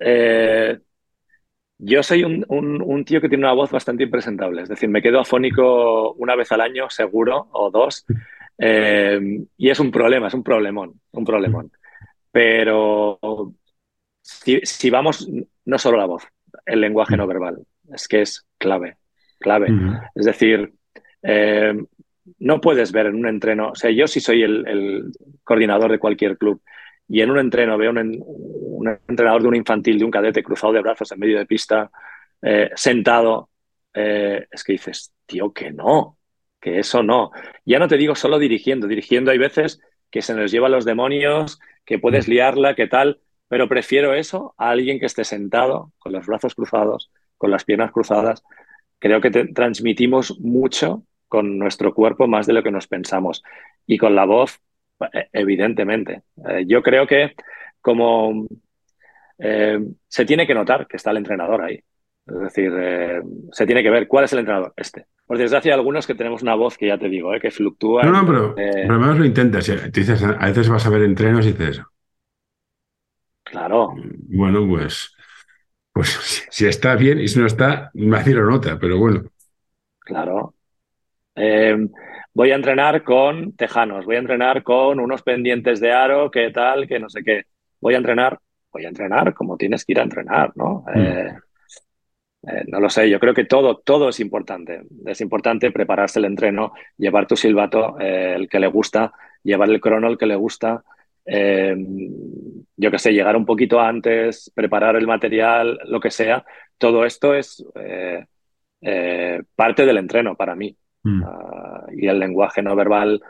Speaker 3: Eh, yo soy un, tío que tiene una voz bastante impresentable, es decir, me quedo afónico una vez al año, seguro, o dos, eh, y es un problema, es un problemón, un problemón. Pero si, vamos, no solo la voz, el lenguaje no verbal, es que es clave, clave. Es decir, eh, no puedes ver en un entreno, o sea, yo sí soy el, coordinador de cualquier club y en un entreno veo un, entrenador de un infantil, de un cadete cruzado de brazos en medio de pista, eh, sentado, eh, es que dices, tío, que no, que eso no. Ya no te digo solo dirigiendo, dirigiendo hay veces que se nos lleva los demonios, que puedes mm. liarla, que tal, pero prefiero eso a alguien que esté sentado con los brazos cruzados, con las piernas cruzadas. Creo que transmitimos mucho con nuestro cuerpo más de lo que nos pensamos. Y con la voz, evidentemente. Eh, yo creo que como eh, se tiene que notar que está el entrenador ahí. Es decir, eh, se tiene que ver cuál es el entrenador, este. Por desgracia, hay algunos que tenemos una voz que ya te digo, que fluctúa.
Speaker 2: No, no, pero, pero menos lo intentas. dices, a veces vas a ver entrenos y dices.
Speaker 3: Claro.
Speaker 2: Bueno, pues, pues [LAUGHS] si está bien y si no está, me lo nota, pero bueno.
Speaker 3: Claro. Eh, voy a entrenar con tejanos, voy a entrenar con unos pendientes de aro, qué tal, que no sé qué. Voy a entrenar, voy a entrenar como tienes que ir a entrenar, ¿no? Mm. Eh, eh, no lo sé, yo creo que todo, todo es importante. Es importante prepararse el entreno, llevar tu silbato, el que le gusta, llevar el crono, el que le gusta. yo qué sé, llegar un poquito antes, preparar el material, lo que sea. Todo esto es parte del entreno para mí. Mm. Ah, y el lenguaje no verbal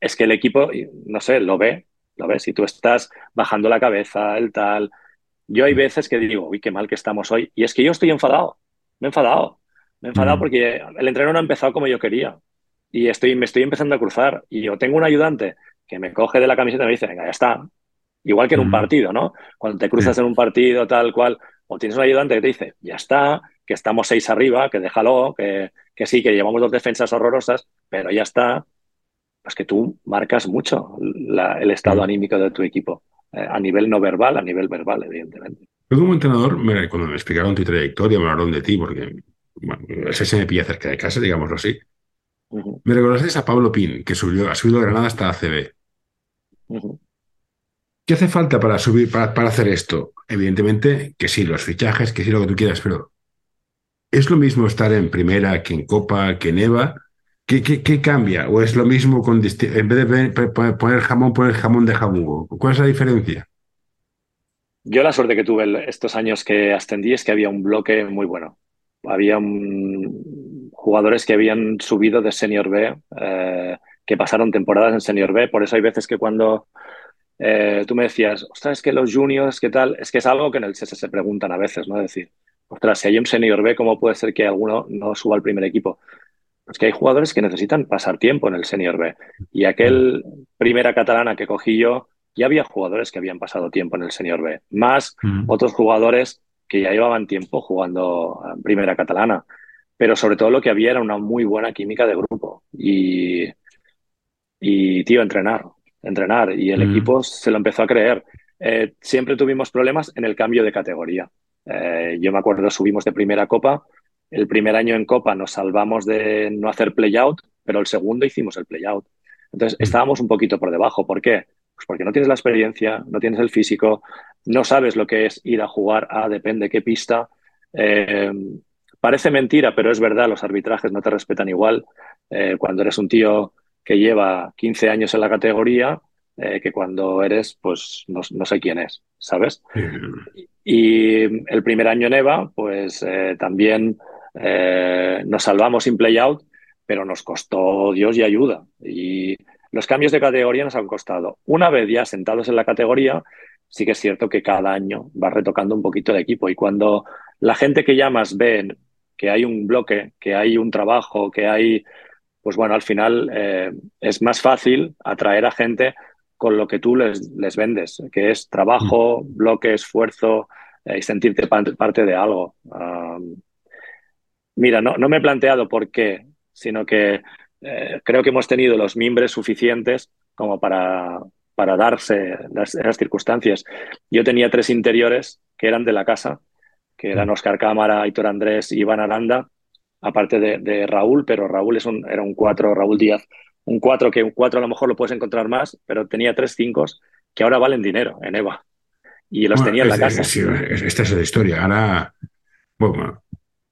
Speaker 3: es que el equipo, no sé, lo ve, lo ve. Si tú estás bajando la cabeza, el tal. Yo hay mm. veces que digo, uy, qué mal que estamos hoy. Y es que yo estoy enfadado, me he enfadado. Me he enfadado mm. porque el entreno no ha empezado como yo quería. Y estoy, me estoy empezando a cruzar. Y yo tengo un ayudante que me coge de la camiseta y me dice, venga, ya está. Igual que en un partido, ¿no? Cuando te cruzas en un partido, tal cual, o tienes un ayudante que te dice, ya está, que estamos seis arriba, que déjalo, que, que sí, que llevamos dos defensas horrorosas, pero ya está. Pues que tú marcas mucho el estado anímico de tu equipo, eh, a nivel no verbal, a nivel verbal, evidentemente.
Speaker 2: Yo como entrenador, cuando me explicaron tu trayectoria, me hablaron de ti, porque bueno, ese se me pilla cerca de casa, digámoslo así. Me recordaste a Pablo Pin, que subió, ha subido Granada hasta ACB. ¿Qué hace falta para subir, para, para, hacer esto? Evidentemente que sí, los fichajes, que sí lo que tú quieras, pero ¿Es lo mismo estar en primera que en Copa, que en EVA? ¿Qué, qué, cambia? ¿O es lo mismo con en vez de poner jamón, poner jamón de jabugo? ¿Cuál es la diferencia?
Speaker 3: Yo la suerte que tuve estos años que ascendí es que había un bloque muy bueno. Había jugadores que habían subido de Senior B, eh, que pasaron temporadas en Senior B. Por eso hay veces que cuando eh, tú me decías, ostras, es que los juniors, ¿qué tal? Es que es algo que en el CS se preguntan a veces, ¿no? Es decir, ostras, si hay un senior B, ¿cómo puede ser que alguno no suba al primer equipo? Pues que hay jugadores que necesitan pasar tiempo en el senior B. Y aquel primera catalana que cogí yo, ya había jugadores que habían pasado tiempo en el senior B, más otros jugadores que ya llevaban tiempo jugando en primera catalana. Pero sobre todo lo que había era una muy buena química de grupo. Y, y tío, entrenar, entrenar. Y el equipo se lo empezó a creer. Eh, siempre tuvimos problemas en el cambio de categoría. Eh, yo me acuerdo, subimos de primera copa. El primer año en copa nos salvamos de no hacer play-out, pero el segundo hicimos el play-out. Entonces mm. estábamos un poquito por debajo. ¿Por qué? Pues porque no tienes la experiencia, no tienes el físico, no sabes lo que es ir a jugar a depende qué pista. Eh, parece mentira, pero es verdad, los arbitrajes no te respetan igual. Eh, cuando eres un tío que lleva 15 años en la categoría, que cuando eres, pues no, no, sé quién es, ¿sabes? Y el primer año en EVA, pues eh, también eh, nos salvamos sin play-out, pero nos costó Dios y ayuda. Y los cambios de categoría nos han costado. Una vez ya sentados en la categoría, sí que es cierto que cada año va retocando un poquito el equipo. Y cuando la gente que llamas ve que hay un bloque, que hay un trabajo, que hay, pues bueno, al final eh, es más fácil atraer a gente con lo que tú les, les vendes, que es trabajo, mm. bloque, esfuerzo eh, y sentirte parte de algo. mira, no, no, me he planteado por qué, sino que eh, creo que hemos tenido los mimbres suficientes como para, para darse las, esas circunstancias. Yo tenía tres interiores que eran de la casa, que eran mm. Oscar Cámara, Aitor Andrés y Iván Aranda, aparte de, de Raúl, pero Raúl es un, era un cuatro, Raúl Díaz un 4 que un 4 a lo mejor lo puedes encontrar más, pero tenía tres 5 que ahora valen dinero en EVA. Y los tenía en la casa.
Speaker 2: esta es la historia. Ahora, bueno,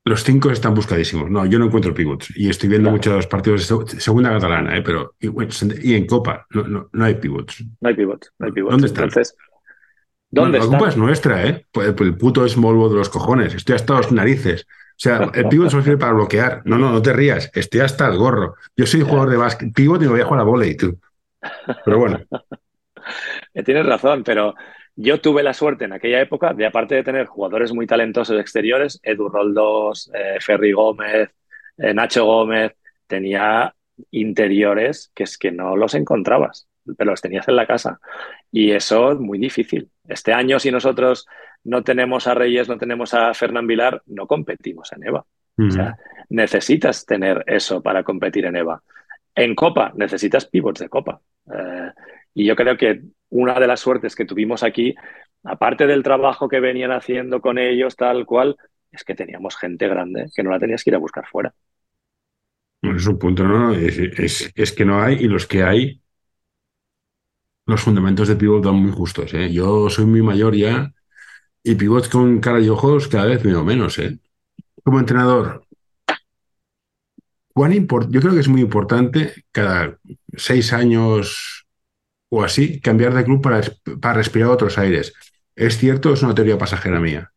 Speaker 2: los cinco están buscadísimos. No, yo no encuentro pivots. Y estoy viendo muchos partidos de segunda catalana, ¿eh? pero y, en Copa no, no, hay pivots.
Speaker 3: No hay pivots, no hay pivots.
Speaker 2: ¿Dónde están? Entonces, ¿dónde la Copa es nuestra, ¿eh? Pues, pues, el puto es Molvo de los cojones. Estoy hasta los narices. O sea, el pivot solo sirve para bloquear. No, no, no te rías. Estoy hasta el gorro. Yo soy jugador de básquet, pivot y me voy a jugar a volei, tú. Pero bueno. [LAUGHS]
Speaker 3: Tienes razón, pero yo tuve la suerte en aquella época de, aparte de tener jugadores muy talentosos exteriores, Edu Roldos, eh, Ferry Gómez, eh, Nacho Gómez, tenía interiores que es que no los encontrabas, pero los tenías en la casa. Y eso es muy difícil. Este año, si nosotros no tenemos a Reyes, no tenemos a Fernán Vilar, no competimos en EVA. O sea, necesitas tener eso para competir en EVA. En Copa necesitas pivots de Copa. Eh, y yo creo que una de las suertes que tuvimos aquí, aparte del trabajo que venían haciendo con ellos, tal cual, es que teníamos gente grande que no la tenías que ir a buscar fuera.
Speaker 2: es un punto, ¿no? Es, que no hay, y los que hay, los fundamentos de pivot dan muy justos. ¿eh? Yo soy muy mayor ya, y pivots con cara y ojos cada vez veo menos. ¿eh? Como entrenador, ¿cuán yo creo que es muy importante cada seis años o así, cambiar de club para, para respirar otros aires. ¿Es cierto o es una teoría pasajera mía?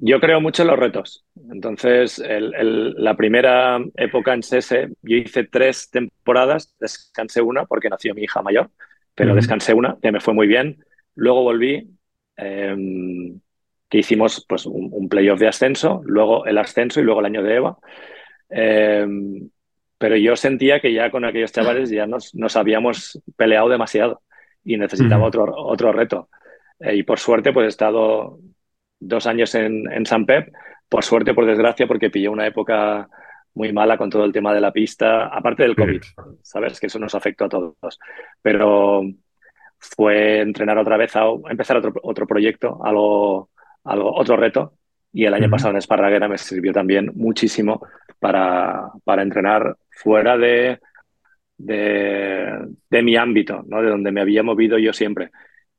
Speaker 3: Yo creo mucho en los retos. Entonces, la primera época en SESE, yo hice tres temporadas, descansé una porque nació mi hija mayor, pero descansé una, que me fue muy bien. Luego volví, em, que hicimos pues, un, playoff de ascenso, luego el ascenso y luego el año de EVA. Em, pero yo sentía que ya con aquellos chavales ya nos, nos habíamos peleado demasiado y necesitaba otro, otro reto. Eh, y por suerte, pues he estado dos años en, en San Pep, por suerte, por desgracia, porque pillé una época muy mala con todo el tema de la pista, aparte del COVID, sabes que eso nos afectó a todos. Pero fue entrenar otra vez, a, empezar otro, otro proyecto, algo, algo, otro reto. Y el año pasado en Esparraguera me sirvió también muchísimo para, para entrenar fuera de, de, mi ámbito, ¿no? de donde me había movido yo siempre.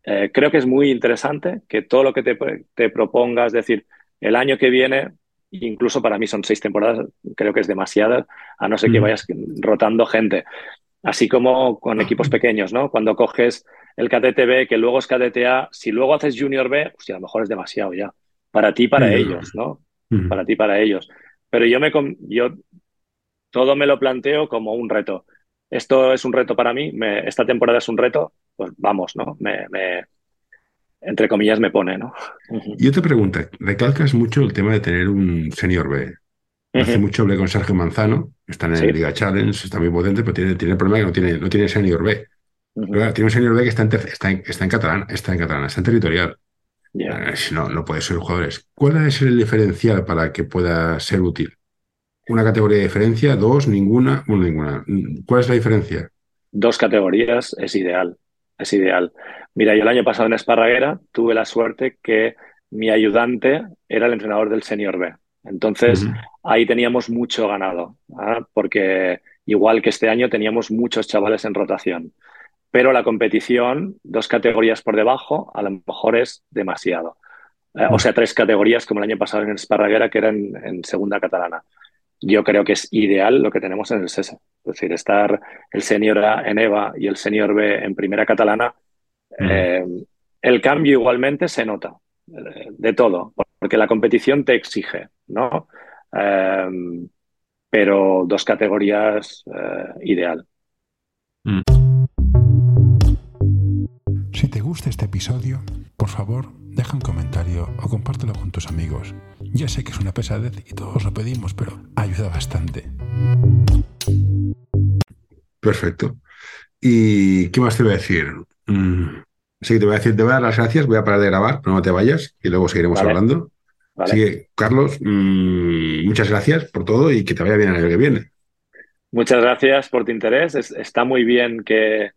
Speaker 3: Eh, creo que es muy interesante que todo lo que te, te propongas, es decir, el año que viene, incluso para mí son seis temporadas, creo que es demasiado, a no ser que vayas rotando gente. Así como con equipos [CLEARS THROAT] pequeños, ¿no? Cuando coges el KTTB, que luego es KTTA, si luego haces Junior B, pues a lo mejor es demasiado ya. Para ti, para ellos, ¿no? Para ti, para ellos. Pero yo me yo todo me lo planteo como un reto. Esto es un reto para mí, esta temporada es un reto, pues vamos, ¿no? Me, entre comillas me pone, ¿no?
Speaker 2: Yo te pregunto, recalcas mucho el tema de tener un senior B. Hace mucho hablé con Sergio Manzano, está en el Liga Challenge, está muy potente, pero tiene, tiene el problema que no tiene, no tiene senior B. tiene un senior B que está en, está está en catalán, está en catalán, está en territorial. Eh, no, no puede ser jugadores. ¿Cuál es el diferencial para que pueda ser útil? ¿Una categoría de diferencia? ¿Dos? ¿Ninguna? Bueno, ninguna. ¿Cuál es la diferencia?
Speaker 3: Dos categorías es ideal. Es ideal. Mira, yo el año pasado en Esparraguera tuve la suerte que mi ayudante era el entrenador del Senior B. Entonces, ahí teníamos mucho ganado, ¿ah? porque igual que este año teníamos muchos chavales en rotación. Pero la competición, dos categorías por debajo, a lo mejor es demasiado. Eh, o sea, tres categorías como el año pasado en Esparraguera, que eran en segunda catalana yo creo que es ideal lo que tenemos en el SESA. Es decir, estar el senior A en EVA y el senior B en primera catalana, eh, el cambio igualmente se nota eh, de todo, porque la competición te exige, ¿no? Eh, pero dos categorías ideal. Mm.
Speaker 1: Si te gusta este episodio, por favor, deja un comentario o compártelo con tus amigos. Ya sé que es una pesadez y todos lo pedimos, pero ayuda bastante.
Speaker 2: Perfecto. ¿Y qué más te voy a decir? Mm, sí, te voy a decir, te voy a dar las gracias, voy a parar de grabar, pero no te vayas y luego seguiremos hablando. Así que, Carlos, mm, muchas gracias por todo y que te vaya bien el año que viene.
Speaker 3: Muchas gracias por tu interés. está muy bien que,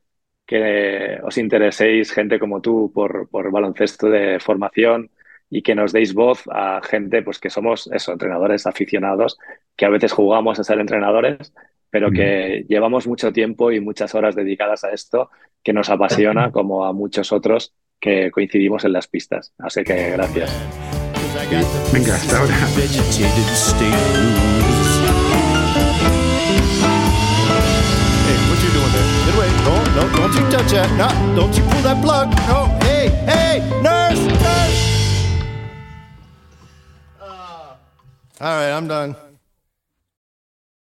Speaker 3: que os intereséis, gente como tú, por, por baloncesto de formación y que nos deis voz a gente pues que somos eso, entrenadores aficionados, que a veces jugamos a ser entrenadores, pero que llevamos mucho tiempo y muchas horas dedicadas a esto, que nos apasiona como a muchos otros que coincidimos en las pistas. Así que gracias.
Speaker 2: Venga, hasta ahora.
Speaker 5: No, don't you touch that. No, don't you pull that plug. No, hey, hey, nurse, nurse. All right, I'm done.